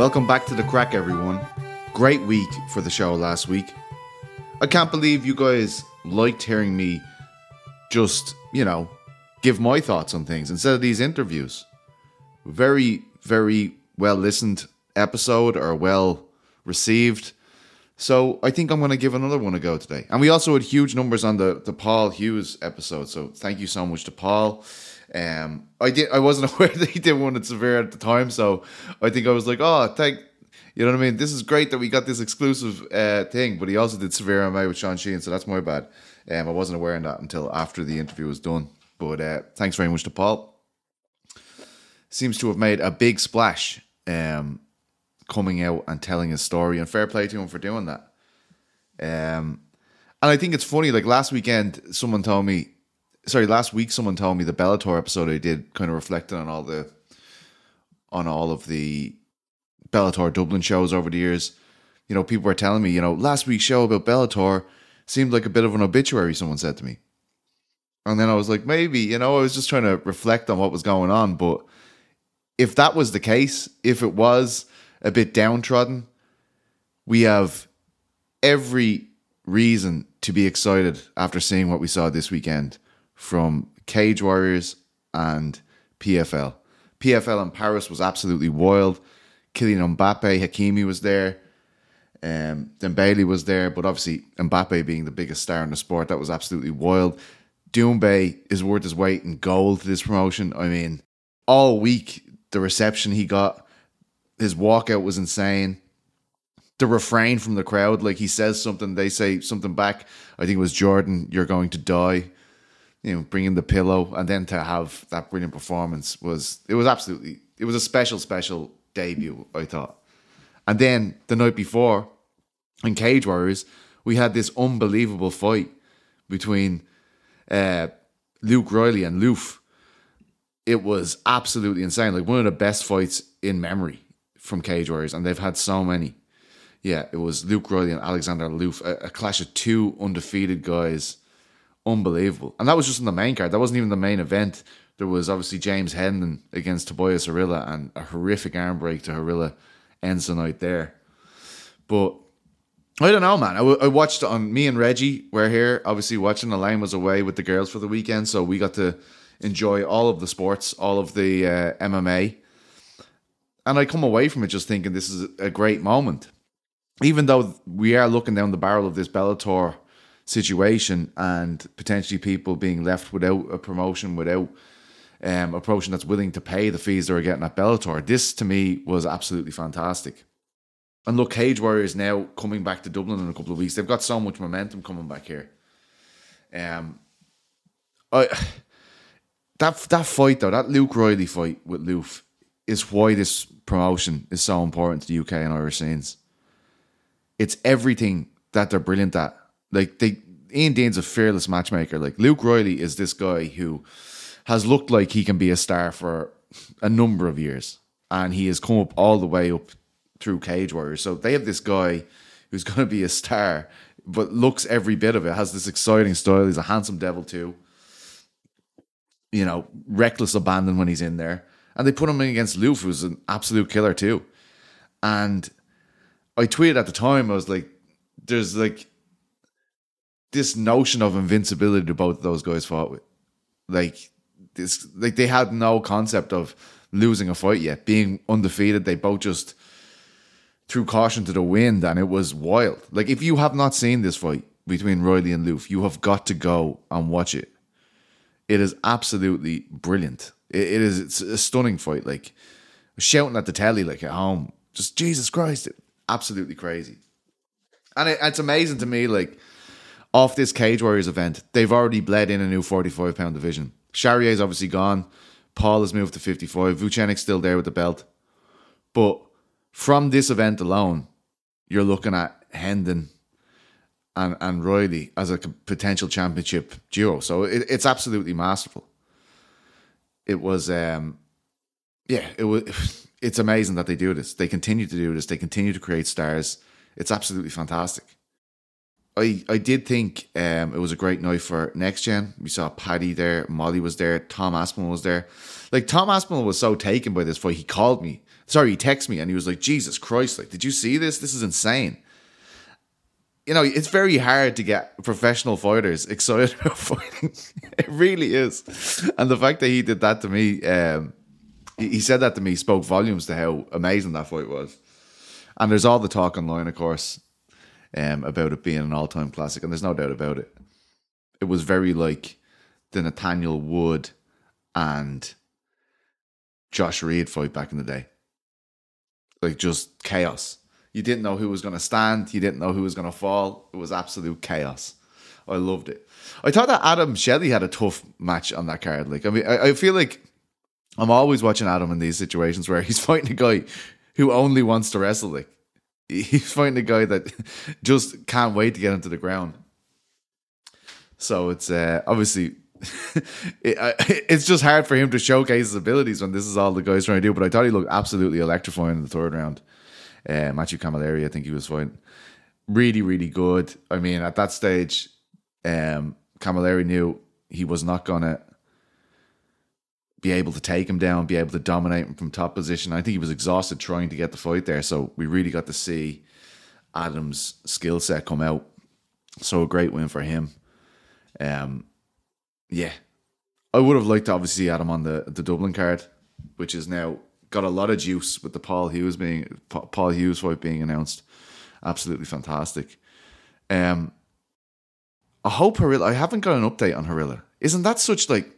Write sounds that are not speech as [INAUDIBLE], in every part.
Welcome back to the crack, everyone. Great week for the show last week. I can't believe you guys liked hearing me just, you know, give my thoughts on things instead of these interviews. Very, very well listened episode or well received. So I think I'm going to give another one a go today. And we also had huge numbers on the, the Paul Hughes episode. So thank you so much to Paul. Um, I did. I wasn't [LAUGHS] aware that he did one at Severe at the time, so I think I was like, "Oh, thank." You know what I mean? This is great that we got this exclusive uh, thing, but he also did Severe MMA with Sean Sheehan, so that's my bad. Um, I wasn't aware of that until after the interview was done. But uh, thanks very much to Paul. Seems to have made a big splash um, coming out and telling his story, and fair play to him for doing that. Um, and I think it's funny. Like last weekend, someone told me sorry, last week someone told me the Bellator episode I did kind of reflected on all the on all of the Bellator Dublin shows over the years. You know, people were telling me, you know, last week's show about Bellator seemed like a bit of an obituary, someone said to me. And then I was like, maybe, you know, I was just trying to reflect on what was going on. But if that was the case, if it was a bit downtrodden, we have every reason to be excited after seeing what we saw this weekend from Cage Warriors and PFL. PFL in Paris was absolutely wild. Kylian Mbappé, Hakimi was there. Um, Bailey was there, but obviously Mbappé being the biggest star in the sport, that was absolutely wild. Doumbé is worth his weight in gold to this promotion. I mean, all week the reception he got, his walkout was insane. The refrain from the crowd, like he says something, they say something back. I think it was Jordan, you're going to die you know, bringing the pillow and then to have that brilliant performance was it was absolutely it was a special special debut I thought. And then the night before in Cage Warriors we had this unbelievable fight between uh, Luke Riley and Lööf. It was absolutely insane, like one of the best fights in memory from Cage Warriors, and they've had so many. Yeah, it was Luke Riley and Alexander Lööf, a, a clash of two undefeated guys unbelievable. And that was just in the main card. That wasn't even the main event. There was obviously James Hendin against Tobias Harila and a horrific arm break to Harila ends the night there. But I don't know, man. I watched on me and Reggie were here, obviously watching. the Elaine was away with the girls for the weekend, so we got to enjoy all of the sports, all of the uh, MMA. And I come away from it just thinking this is a great moment. Even though we are looking down the barrel of this Bellator situation and potentially people being left without a promotion, without um, a promotion that's willing to pay the fees they were getting at Bellator. This to me was absolutely fantastic. And look, Cage Warriors now coming back to Dublin in a couple of weeks. They've got so much momentum coming back here. Um, I that that fight though, that Luke Riley fight with Lööf, is why this promotion is so important to the UK and Irish scenes. It's everything that they're brilliant at like they Ian Dean's a fearless matchmaker. Like Luke Riley is this guy who has looked like he can be a star for a number of years, and he has come up all the way up through Cage Warriors. So they have this guy who's [LAUGHS] going to be a star, but looks every bit of it. Has this exciting style. He's a handsome devil too. You know, reckless abandon when he's in there, and they put him in against Lööf, who's an absolute killer too. And I tweeted at the time, I was like, "There's like this notion of invincibility to both those guys fought with. Like this like they had no concept of losing a fight yet. Being undefeated, they both just threw caution to the wind and it was wild. Like if you have not seen this fight between Riley and Lööf, you have got to go and watch it. It is absolutely brilliant. it, it is it's a stunning fight. Like shouting at the telly like at home. Just Jesus Christ, absolutely crazy. And it, it's amazing to me like off this Cage Warriors event, they've already bled in a new 45 pound division. Charrière's obviously gone. Paul has moved to 55. Vucenic's still there with the belt. But from this event alone, you're looking at Hendin and, and Riley as a potential championship duo. So it, it's absolutely masterful. It was, um, yeah, it was. [LAUGHS] It's amazing that they do this. They continue to do this. They continue to create stars. It's absolutely fantastic. I, I did think um, it was a great night for next gen. We saw Paddy there, Molly was there, Tom Aspinall was there. Like Tom Aspinall was so taken by this fight, he called me Sorry, he texted me and he was like, Jesus Christ, like, did you see this? This is insane. You know, it's very hard to get professional fighters excited [LAUGHS] about fighting. it really is. And the fact that he did that to me, um, he said that to me, spoke volumes to how amazing that fight was. And there's all the talk online, of course, um, about it being an all time classic, and there's no doubt about it. It was very like the Nathaniel Wood and Josh Reed fight back in the day. Like just chaos. You didn't know who was going to stand. You didn't know who was going to fall. It was absolute chaos. I loved it. I thought that Adam Shelley had a tough match on that card. Like, I mean, I, I feel like I'm always watching Adam in these situations where he's [LAUGHS] fighting a guy who only wants to wrestle. Like, he's fighting a guy that [LAUGHS] just can't wait to get into the ground. So it's uh, obviously [LAUGHS] it, [LAUGHS] it's just hard for him to showcase his abilities when this is all the guy's trying to do. But I thought he looked absolutely electrifying in the third round. Uh, Matthew Camilleri, I think he was fighting really, really good. I mean, at that stage, um, Camilleri knew he was not gonna be able to take him down, be able to dominate him from top position. I think he was exhausted trying to get the fight there. So we really got to see Adam's skill set come out. So a great win for him. Um, yeah, I would have liked to obviously see Adam on the the Dublin card, which is now got a lot of juice with the Paul Hughes being Paul Hughes fight being announced. Absolutely fantastic. Um, I hope Harila. I haven't got an update on Harila. Isn't that such like?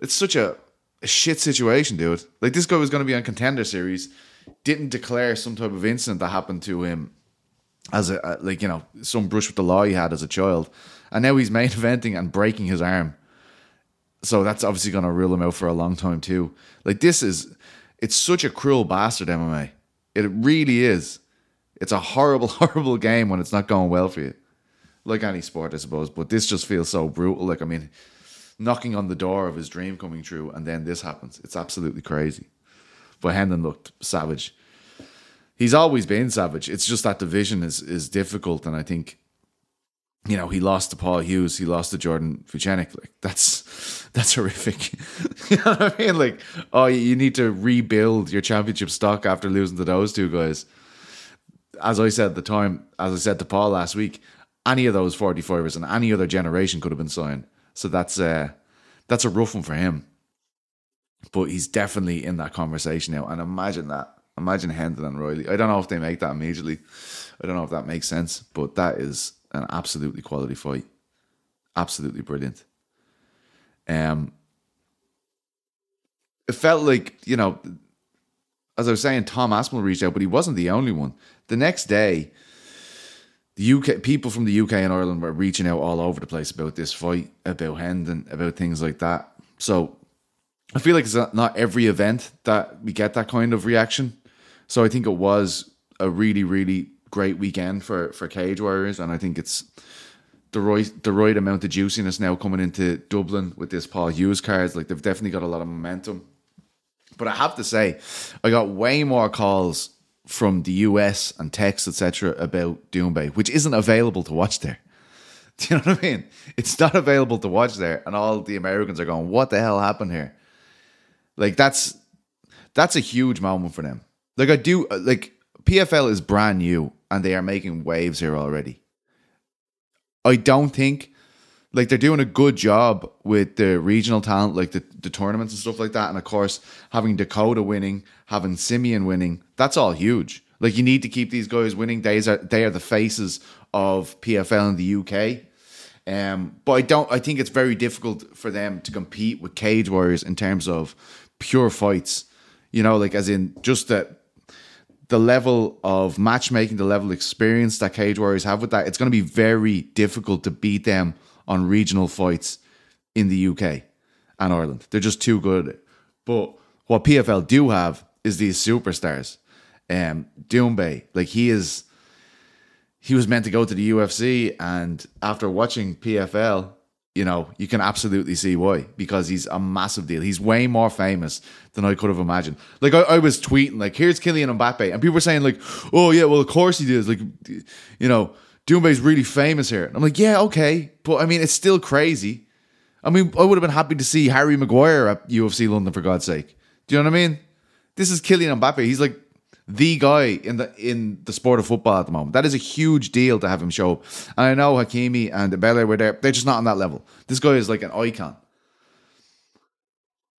It's such a, a shit situation, dude. Like this guy was going to be on contender series, didn't declare some type of incident that happened to him as a like you know some brush with the law he had as a child, and now he's [LAUGHS] main eventing and breaking his arm. So that's obviously going to rule him out for a long time too. Like this is, it's such a cruel bastard MMA. It really is. It's a horrible, [LAUGHS] horrible game when it's not going well for you. Like any sport, I suppose, but this just feels so brutal. Like I mean, knocking on the door of his dream coming true, and then this happens. It's absolutely crazy. But Hendin looked savage. He's always been savage. It's just that division is is difficult, and I think you know, he lost to Paul Hughes, he lost to Jordan Vucenic. Like that's [LAUGHS] that's horrific. [LAUGHS] you know what I mean? Like, oh, you need to rebuild your championship stock after losing to those two guys. As I said at the time, as I said to Paul last week, any of those 45ers and any other generation could have been signed. So that's uh that's a rough one for him. But he's definitely in that conversation now. And imagine that. Imagine Hendin and Riley. I don't know if they make that immediately. I don't know if that makes sense, but that is an absolutely quality fight. Absolutely brilliant. Um, it felt like, you know, as I was saying, Tom Aspinall reached out, but he wasn't the only one. The next day, the UK people from the UK and Ireland were reaching out all over the place about this fight, about Hendin, about things like that. So I feel like it's not every event that we get that kind of reaction. So I think it was a really, really great weekend for for Cage Warriors, and I think it's the right the right amount of juiciness now coming into Dublin with this Paul Hughes cards. Like they've definitely got a lot of momentum. But I have to say, I got way more calls from the US and texts, etc., about Doumbé, which isn't available to watch there. [LAUGHS] Do you know what I mean? It's not available to watch there, and all the Americans are going, "What the hell happened here?" Like that's that's a huge moment for them. Like I do, uh, like PFL is brand new, and they are making waves here already. I don't think like they're doing a good job with the regional talent, like the, the tournaments and stuff like that. And of course, having Dakota winning, having Simeon winning, that's all huge. Like you need to keep these guys winning. They are they are the faces of PFL in the UK. Um, but I don't. I think it's very difficult for them to compete with Cage Warriors in terms of pure fights. You know, like as in just that the level of matchmaking, the level of experience that Cage Warriors have with that, it's going to be very difficult to beat them on regional fights in the UK and Ireland. They're just too good. But what PFL do have is these superstars. Um, Doumbé, like he is, he was meant to go to the UFC, and after watching PFL, you know, you can absolutely see why because he's a massive deal. He's way more famous than I could have imagined. Like I, I was tweeting, like, "Here's Kylian Mbappé," and people were saying, like, "Oh yeah, well of course he is." Like, you know, Doumbé's really famous here. And I'm like, yeah, okay, but I mean, it's still crazy. I mean, I would have been happy to see Harry Maguire at UFC London for God's sake. Do you know what I mean? This is Kylian Mbappé. He's like the guy in the in the sport of football at the moment. That is a huge deal to have him show up. And I know Hakimi and Dembele were there. They're just not on that level. This guy is like an icon.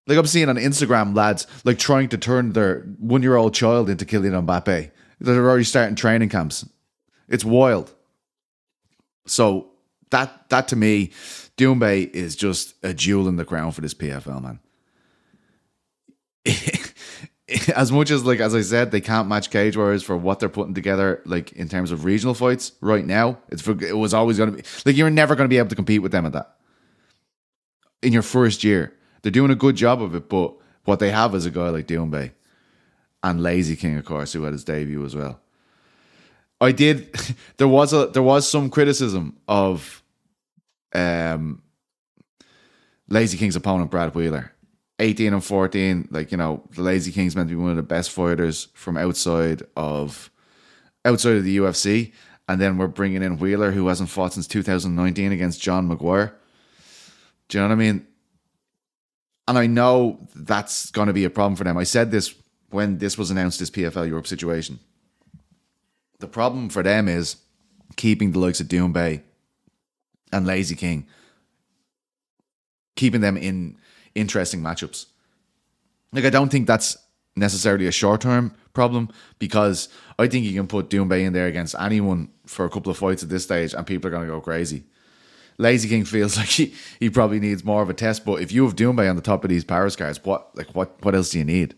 Like I'm seeing on Instagram lads like trying to turn their one year old child into Kylian Mbappé. They're already starting training camps. It's wild. So that that to me, Doumbé is just a jewel in the crown for this PFL man. [LAUGHS] [LAUGHS] as much as like as I said, they can't match Cage Warriors for what they're putting together, like in terms of regional fights right now. It's for, it was always going to be like you're never going to be able to compete with them at that in your first year. They're doing a good job of it, but what they have is a guy like Doumbé and Lazy King, of course, who had his debut as well. I did. [LAUGHS] There was a there was some criticism of um, Lazy King's opponent, Brad Wheeler. 18 and 14, like, you know, the Lazy King's meant to be one of the best fighters from outside of outside of the UFC. And then we're bringing in Wheeler, who hasn't fought since 2019 against John McGuire. Do you know what I mean? And I know that's going to be a problem for them. I said this when this was announced, this PFL Europe situation. The problem for them is keeping the likes of Doumbé and Lazy King, keeping them in interesting matchups. Like I don't think that's necessarily a short term problem because I think you can put Doumbé in there against anyone for a couple of fights at this stage and people are going to go crazy. Lazy King feels [LAUGHS] like he, he probably needs more of a test, but if you have Doumbé on the top of these Paris cards, what like what what else do you need?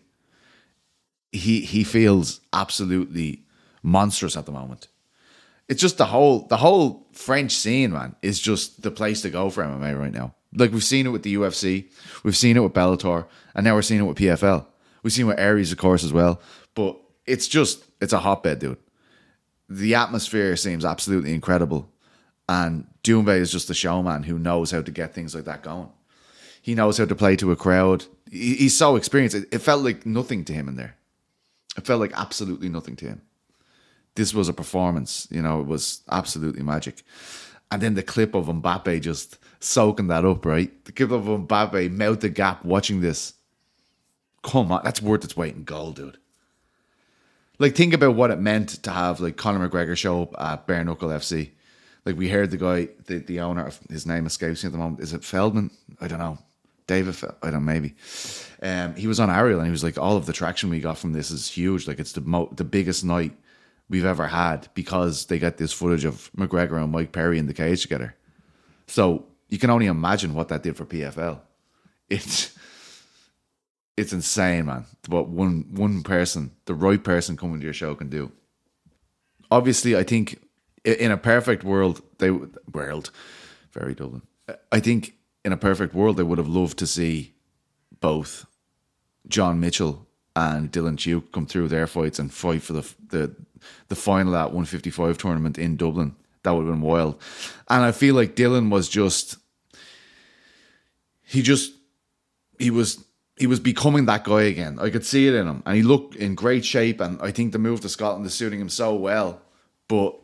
He he feels absolutely monstrous at the moment. It's just the whole the whole French scene, man, is just the place to go for MMA right now. Like we've seen it with the UFC, we've seen it with Bellator, and now we're seeing it with PFL. We've seen it with Ares, of course, as well. But it's just it's a hotbed, dude. The atmosphere seems absolutely incredible, and Doumbé is just a showman who knows how to get things like that going. He knows how to play to a crowd. He's so experienced. It felt like nothing to him in there. It felt like absolutely nothing to him. This was a performance. You know, it was absolutely magic. And then the clip of Mbappé just soaking that up, right? The clip of Mbappé mouth the gap watching this. Come on, that's worth its weight in gold, dude. Like, think about what it meant to have like Conor McGregor show up at Bare Knuckle FC. Like, we heard the guy, the, the owner of his name escapes me at the moment. Is it Feldman? I don't know. David, I don't know, maybe. Um, he was on Ariel and he was like, all of the traction we got from this is huge. Like, it's the mo- the biggest night we've ever had because they got this footage of McGregor and Mike Perry in the cage together. So you can only imagine what that did for PFL. It's it's insane, man. What one one person, the right person coming to your show can do. Obviously, I think in a perfect world, they world very Dublin. I think in a perfect world, they would have loved to see both John Mitchell and Dylan Tuke come through their fights and fight for the the the final at 155 tournament in Dublin. That would have been wild. And I feel like Dylan was just he just he was he was becoming that guy again. I could see it in him, and he looked in great shape. And I think the move to Scotland is suiting him so well. But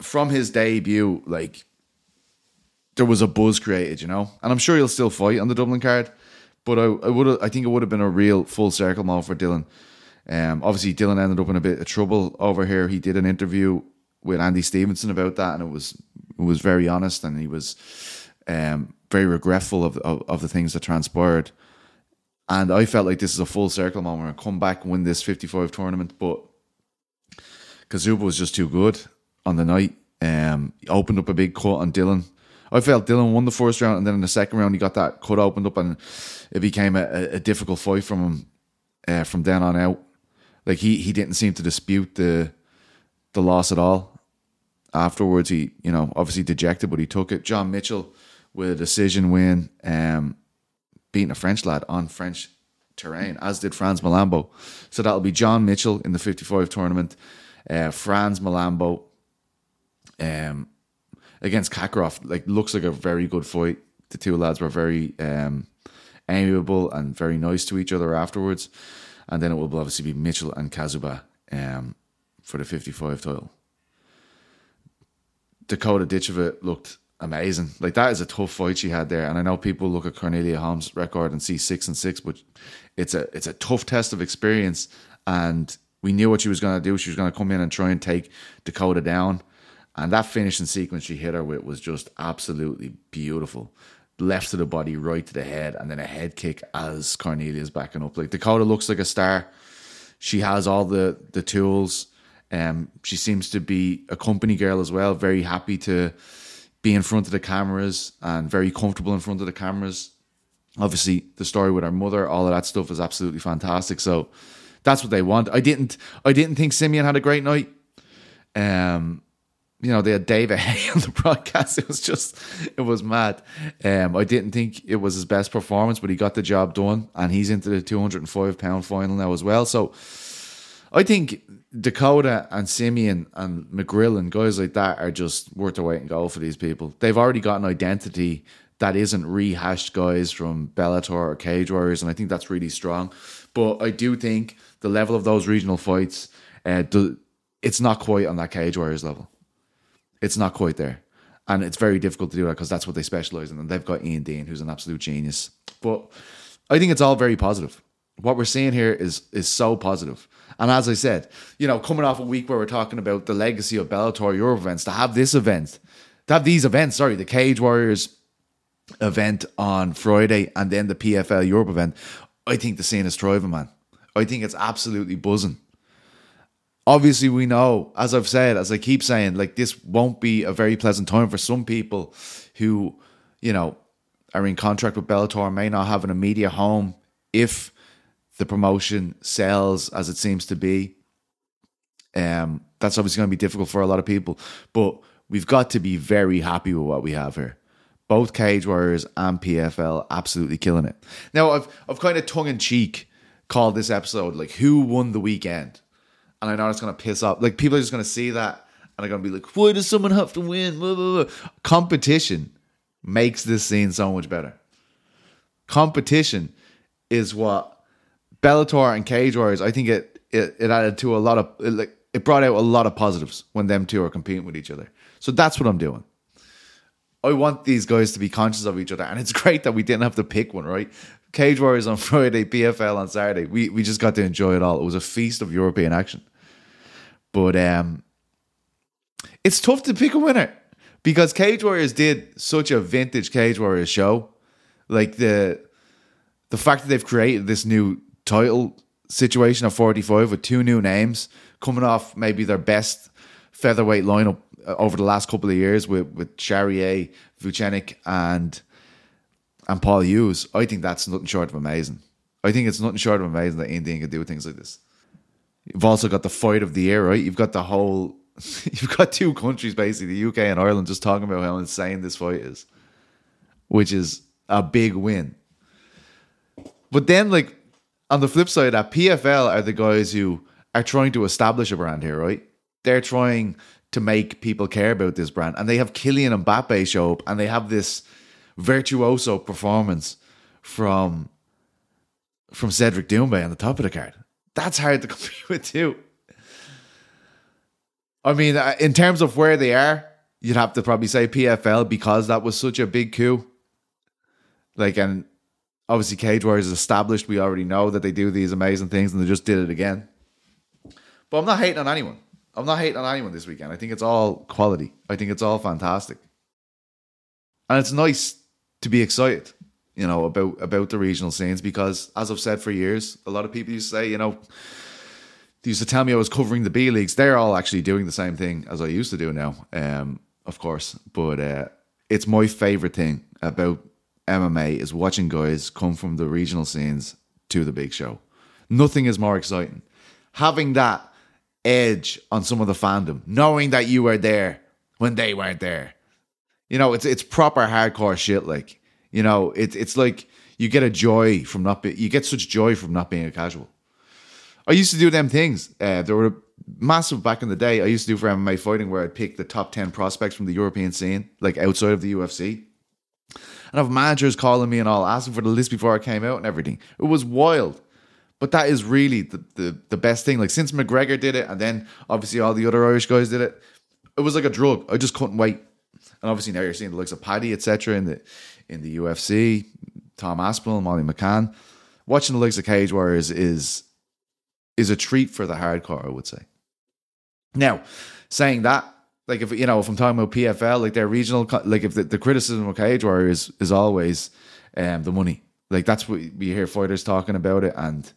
from his debut, like there was a buzz created, you know. And I'm sure he'll still fight on the Dublin card. But I, I would I think it would have been a real full circle moment for Dylan. Um, obviously, Dylan ended up in a bit of trouble over here. He did an interview with Andy Stevenson about that, and it was it was very honest, and he was um, very regretful of, of, of the things that transpired. And I felt like this is a full circle moment. I come back and win this 55 tournament, but Kaszuba was just too good on the night. Um, he opened up a big cut on Dylan. I felt Dylan won the first round, and then in the second round, he got that cut opened up, and it became a, a difficult fight from him uh, from then on out. Like he he didn't seem to dispute the the loss at all. Afterwards, he you know obviously dejected, but he took it. John Mitchell with a decision win, um, beating a French lad on French terrain, as did Franz Malambo. So that'll be John Mitchell in the 55 tournament, uh, Franz Malambo um, against Kakarov. Like, looks like a very good fight. The two lads were very um, amiable and very nice to each other afterwards. And then it will obviously be Mitchell and Kaszuba um, for the 55 title. Dakota Ditcheva looked amazing. Like that is a tough fight she had there. And I know people look at Cornelia Holmes' record and see six and six, but it's a it's a tough test of experience. And we knew what she was going to do. She was going to come in and try and take Dakota down. And that finishing sequence she hit her with was just absolutely beautiful. Left to the body, right to the head, and then a head kick as Cornelia's backing up. Like Dakota looks like a star. She has all the the tools. Um, she seems to be a company girl as well. Very happy to be in front of the cameras and very comfortable in front of the cameras. Obviously, the story with her mother, all of that stuff is absolutely fantastic. So that's what they want. I didn't I didn't think Simeon had a great night. Um, you know, they had David Haye [LAUGHS] on the broadcast. It was just, it was mad. Um, I didn't think it was his best performance, but he got the job done, and he's into the 205 pound final now as well. So I think Dakota and Simeon and McGrill and guys like that are just worth the weight and go for these people. They've already got an identity that isn't rehashed guys from Bellator or Cage Warriors, and I think that's really strong. But I do think the level of those regional fights, uh, do, it's not quite on that Cage Warriors level. It's not quite there. And it's very difficult to do that because that's what they specialize in. And they've got Ian Dean, who's an absolute genius. But I think it's all very positive. What we're seeing here is is so positive. And as I said, you know, coming off a week where we're talking about the legacy of Bellator Europe events, to have this event, to have these events, sorry, the Cage Warriors event on Friday and then the PFL Europe event, I think the scene is thriving, man. I think it's absolutely buzzing. Obviously, we know, as I've said, as I keep saying, like this won't be a very pleasant time for some people who, you know, are in contract with Bellator, may not have an immediate home if the promotion sells as it seems to be. Um, that's obviously going to be difficult for a lot of people, but we've got to be very happy with what we have here. Both Cage Warriors and PFL absolutely killing it. Now, I've I've kind of tongue in cheek called this episode like "Who won the weekend," and I know it's to piss off. Like people are just to see that and going to be like, "Why does someone have to win?" Blah, blah, blah. Competition makes this scene so much better. Competition is what Bellator and Cage Warriors. I think it it, it added to a lot of it, like it brought out a lot of positives when them two are competing with each other. So that's what I'm doing. I want these guys to be conscious of each other, and it's [LAUGHS] great that we didn't have to pick one, right? Cage Warriors on [LAUGHS] Friday, PFL on Saturday. We we just got to enjoy it all. It was a feast of European action. But um it's tough to pick a winner because Cage Warriors did such a vintage Cage Warriors show. Like the the fact that they've created this new title situation of 45 with two new names coming off maybe their best featherweight lineup uh, over the last couple of years with with Charrière, Vucenic and and Paul Hughes, I think that's nothing short of amazing. I think it's nothing short of amazing that Ian Dean can do things like this. You've also got the fight of the year, right? You've got the whole, [LAUGHS] you've got two countries basically, the UK and Ireland, just talking about how insane this fight is, which is a big win. But then, like on the flip side, that PFL are the guys who are trying to establish a brand here, right? They're trying to make people care about this brand, and they have Kylian Mbappé show up, and they have this virtuoso performance from from Cedric Doumbé on the top of the card. That's hard to [LAUGHS] compete with too. I mean, uh, in terms of where they are, you'd have to probably say PFL because that was such a big coup. Like, and obviously Cage Warriors is established. We already know that they do these amazing things, and they just did it again. But I'm not hating on anyone. I'm not hating on anyone this weekend. I think it's all quality. I think it's all fantastic, and it's nice to be excited, you know, about about the regional scenes because, as I've said for years, a lot of people used to say, you know, they used to tell me I was covering the B leagues. They're all actually doing the same thing as I used to do now, um, of course. But uh, it's my favorite thing about MMA is watching guys come from the regional scenes to the big show. Nothing is more exciting. Having that edge on some of the fandom, knowing that you were there when they weren't there you know, it's it's proper hardcore shit. Like, you know, it's it's like you get a joy from not you get such joy from not being a casual. I used to do them things. Uh, there were massive back in the day. I used to do for MMA fighting where I'd pick the top ten prospects from the European scene, like outside of the UFC. And have managers calling me and all, asking for the list before I came out and everything. It was wild. But that is really the, the, the best thing. Like since McGregor did it, and then obviously all the other Irish guys did it, it was like a drug. I just couldn't wait. And obviously now you're seeing the likes of Paddy, etc. in the in the UFC, Tom Aspinall, Molly McCann. Watching the likes of Cage Warriors is is a treat for the hardcore, I would say. Now, saying that, like if you know, if I'm talking about PFL, like their regional, like if the, the criticism of Cage Warriors is, is always um, the money. Like that's what we hear fighters talking about it, and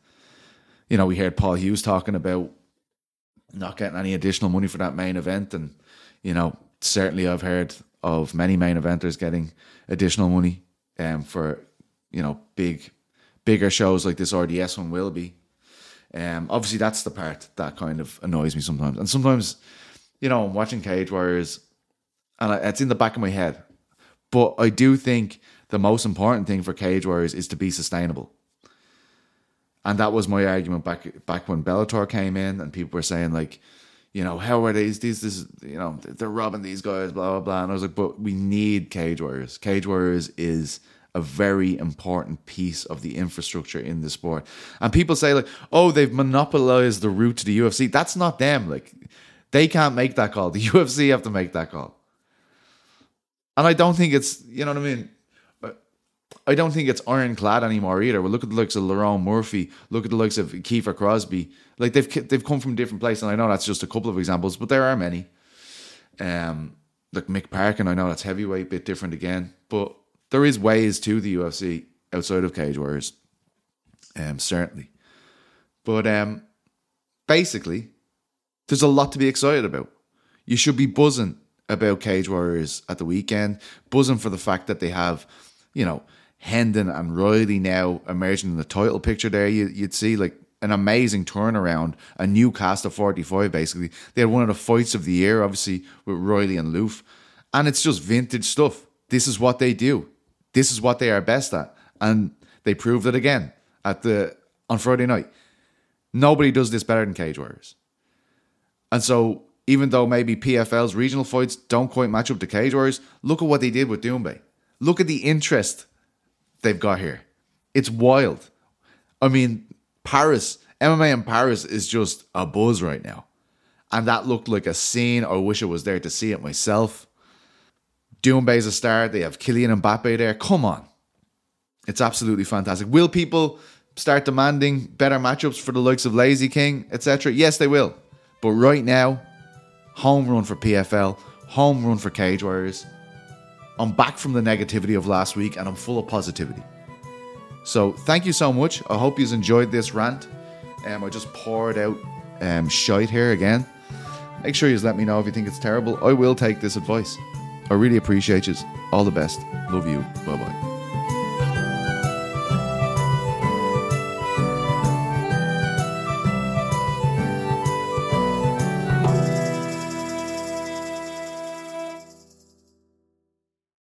you know we heard Paul Hughes talking about not getting any additional money for that main event, and you know certainly I've heard of many main eventers getting additional money um, for you know big bigger shows like this RDS one will be. Um, obviously, that's the part that kind of annoys me sometimes. And sometimes, you know, I'm watching Cage Warriors and it's in the back of my head. But I do think the most important thing for Cage Warriors is to be sustainable. And that was my argument back back when Bellator came in and people were saying like, you know, how are these these this you know, they're robbing these guys, blah blah blah. And I was like, but we need Cage Warriors. Cage Warriors is a very important piece of the infrastructure in the sport. And people say like, "Oh, they've monopolized the route to the UFC." That's not them. Like they can't make that call. The [LAUGHS] UFC have to make that call. And I don't think it's, you know what I mean? I don't think it's ironclad anymore either. Well, look at the likes of Lerone Murphy. Look at the likes of Kiefer Crosby. Like they've they've come from different places, and I know that's just a couple of examples, but there are many. Um, like Mick Parkin, I know that's heavyweight, bit different again, but there is ways to the UFC outside of Cage Warriors, um, certainly. But um, basically, there's a lot to be excited about. You should be buzzing about Cage Warriors at the weekend, buzzing for the fact that they have, you know, Hendin and Riley now emerging in the title picture there. You, would see like an amazing turnaround, a new cast of 45 basically. They had one of the fights of the year, obviously, with Riley and Lööf. And it's just vintage stuff. This is what they do. This is what they are best at. And they proved it again at the on Friday night. Nobody does this better than Cage Warriors. And so even though maybe PFL's regional fights don't quite match up to Cage Warriors, look at what they did with Doumbé. Look at the interest they've got here. It's wild. I mean, Paris, MMA in Paris is just a buzz right now. And that looked like a scene. I wish I was there to see it myself. Doumbé's a star. They have Kylian Mbappé there. Come on. It's absolutely fantastic. Will people start demanding better matchups for the likes of Lazy King, etc.? Yes, they will. But right now, home run for PFL, home run for Cage Warriors. I'm back from the negativity of last week and I'm full of positivity. So thank you so much. I hope you enjoyed this rant. Um, I just poured out um, shite here again. Make sure you let me know if you think it's terrible. I will take this advice. I really appreciate you. All the best. Love you. Bye bye.